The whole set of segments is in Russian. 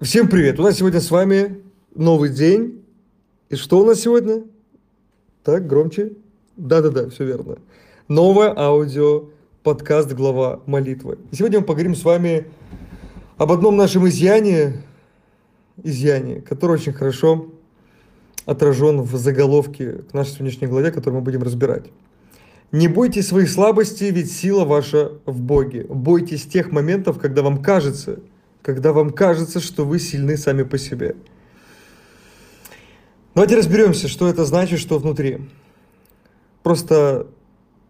Всем привет! У нас сегодня с вами новый день. И что у нас сегодня? Так, громче. Да-да-да, все верно. Новое аудио, подкаст «Глава молитвы». И сегодня мы поговорим с вами об одном нашем изъяне, изъяне, который очень хорошо отражен в заголовке к нашей сегодняшней главе, которую мы будем разбирать. Не бойтесь своих слабостей, ведь сила ваша в Боге. Бойтесь тех моментов, когда вам кажется – когда вам кажется, что вы сильны сами по себе. Давайте разберемся, что это значит, что внутри. Просто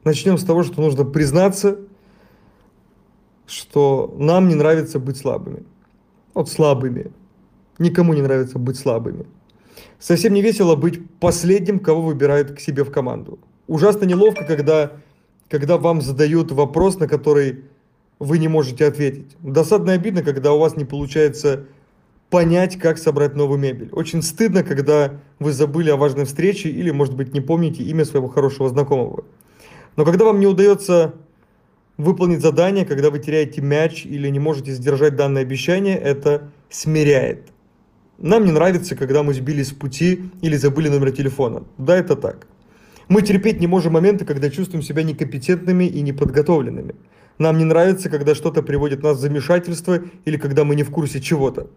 начнем с того, что нужно признаться, что нам не нравится быть слабыми. Вот слабыми. Никому не нравится быть слабыми. Совсем не весело быть последним, кого выбирают к себе в команду. Ужасно неловко, когда, когда вам задают вопрос, на который вы не можете ответить. Досадно и обидно, когда у вас не получается понять, как собрать новую мебель. Очень стыдно, когда вы забыли о важной встрече или, может быть, не помните имя своего хорошего знакомого. Но когда вам не удается выполнить задание, когда вы теряете мяч или не можете сдержать данное обещание, это смиряет. Нам не нравится, когда мы сбились с пути или забыли номер телефона. Да, это так. Мы терпеть не можем моменты, когда чувствуем себя некомпетентными и неподготовленными. Нам не нравится, когда что-то приводит нас в замешательство или когда мы не в курсе чего-то.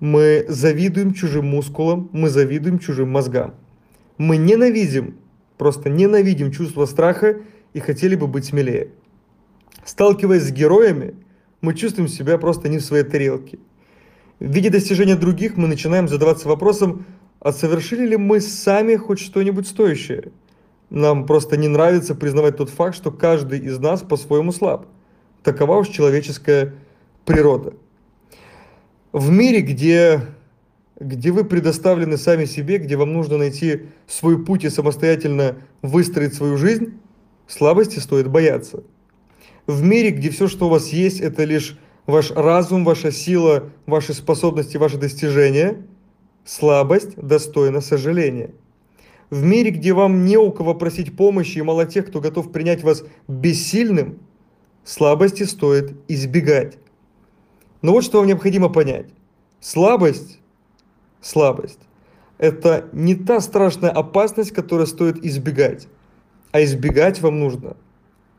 Мы завидуем чужим мускулам, мы завидуем чужим мозгам. Мы ненавидим, просто ненавидим чувство страха и хотели бы быть смелее. Сталкиваясь с героями, мы чувствуем себя просто не в своей тарелке. В виде достижения других мы начинаем задаваться вопросом, а совершили ли мы сами хоть что-нибудь стоящее? Нам просто не нравится признавать тот факт, что каждый из нас по-своему слаб. Такова уж человеческая природа. В мире, где, где вы предоставлены сами себе, где вам нужно найти свой путь и самостоятельно выстроить свою жизнь, слабости стоит бояться. В мире, где все, что у вас есть, это лишь ваш разум, ваша сила, ваши способности, ваши достижения, слабость достойна сожаления – в мире, где вам не у кого просить помощи и мало тех, кто готов принять вас бессильным, слабости стоит избегать. Но вот что вам необходимо понять. Слабость, слабость – это не та страшная опасность, которую стоит избегать, а избегать вам нужно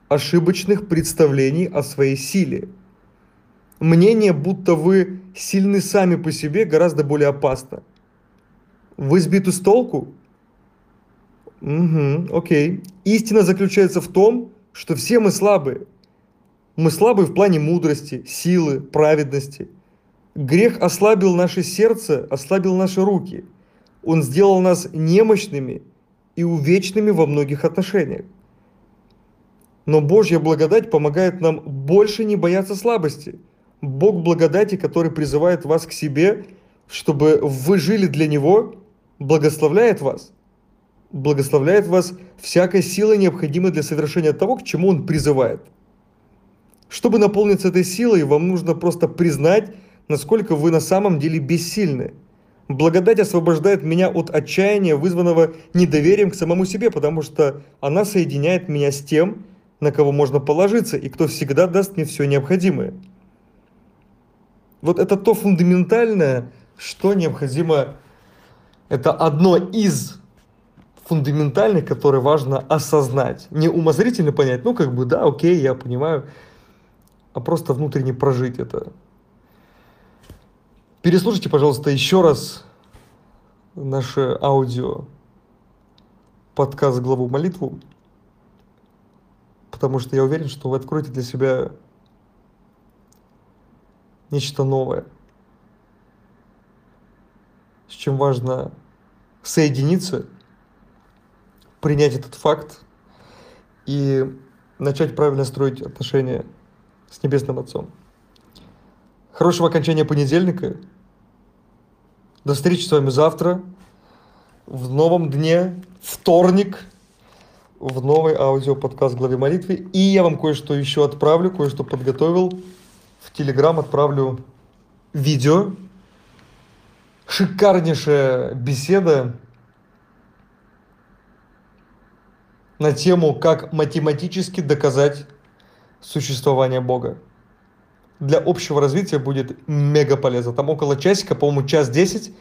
ошибочных представлений о своей силе. Мнение, будто вы сильны сами по себе, гораздо более опасно. Вы сбиты с толку – Угу, окей. Истина заключается в том, что все мы слабые. Мы слабые в плане мудрости, силы, праведности. Грех ослабил наше сердце, ослабил наши руки. Он сделал нас немощными и увечными во многих отношениях. Но Божья благодать помогает нам больше не бояться слабости. Бог благодати, который призывает вас к себе, чтобы вы жили для Него, благословляет вас – благословляет вас всякой силой, необходимой для совершения того, к чему Он призывает. Чтобы наполниться этой силой, вам нужно просто признать, насколько вы на самом деле бессильны. Благодать освобождает меня от отчаяния, вызванного недоверием к самому себе, потому что она соединяет меня с тем, на кого можно положиться и кто всегда даст мне все необходимое. Вот это то фундаментальное, что необходимо, это одно из фундаментальный, который важно осознать. Не умозрительно понять, ну как бы да, окей, я понимаю, а просто внутренне прожить это. Переслушайте, пожалуйста, еще раз наше аудио подкаст «Главу молитву», потому что я уверен, что вы откроете для себя нечто новое, с чем важно соединиться – принять этот факт и начать правильно строить отношения с Небесным Отцом. Хорошего окончания понедельника. До встречи с вами завтра в новом дне, вторник, в новый аудиоподкаст «Главе молитвы». И я вам кое-что еще отправлю, кое-что подготовил. В Телеграм отправлю видео. Шикарнейшая беседа на тему, как математически доказать существование Бога. для общего развития будет мега полезно. Там около часика, по-моему, час десять.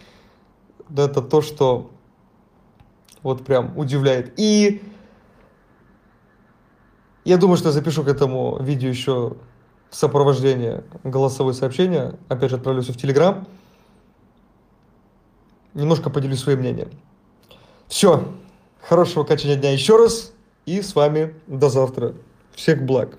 Это то, что вот прям удивляет. И я думаю, что я запишу к этому видео еще сопровождение голосовое сообщение. Опять же, отправлюсь в Телеграм. Немножко поделюсь своим мнением. Все. Хорошего качания дня еще раз. И с вами до завтра. Всех благ.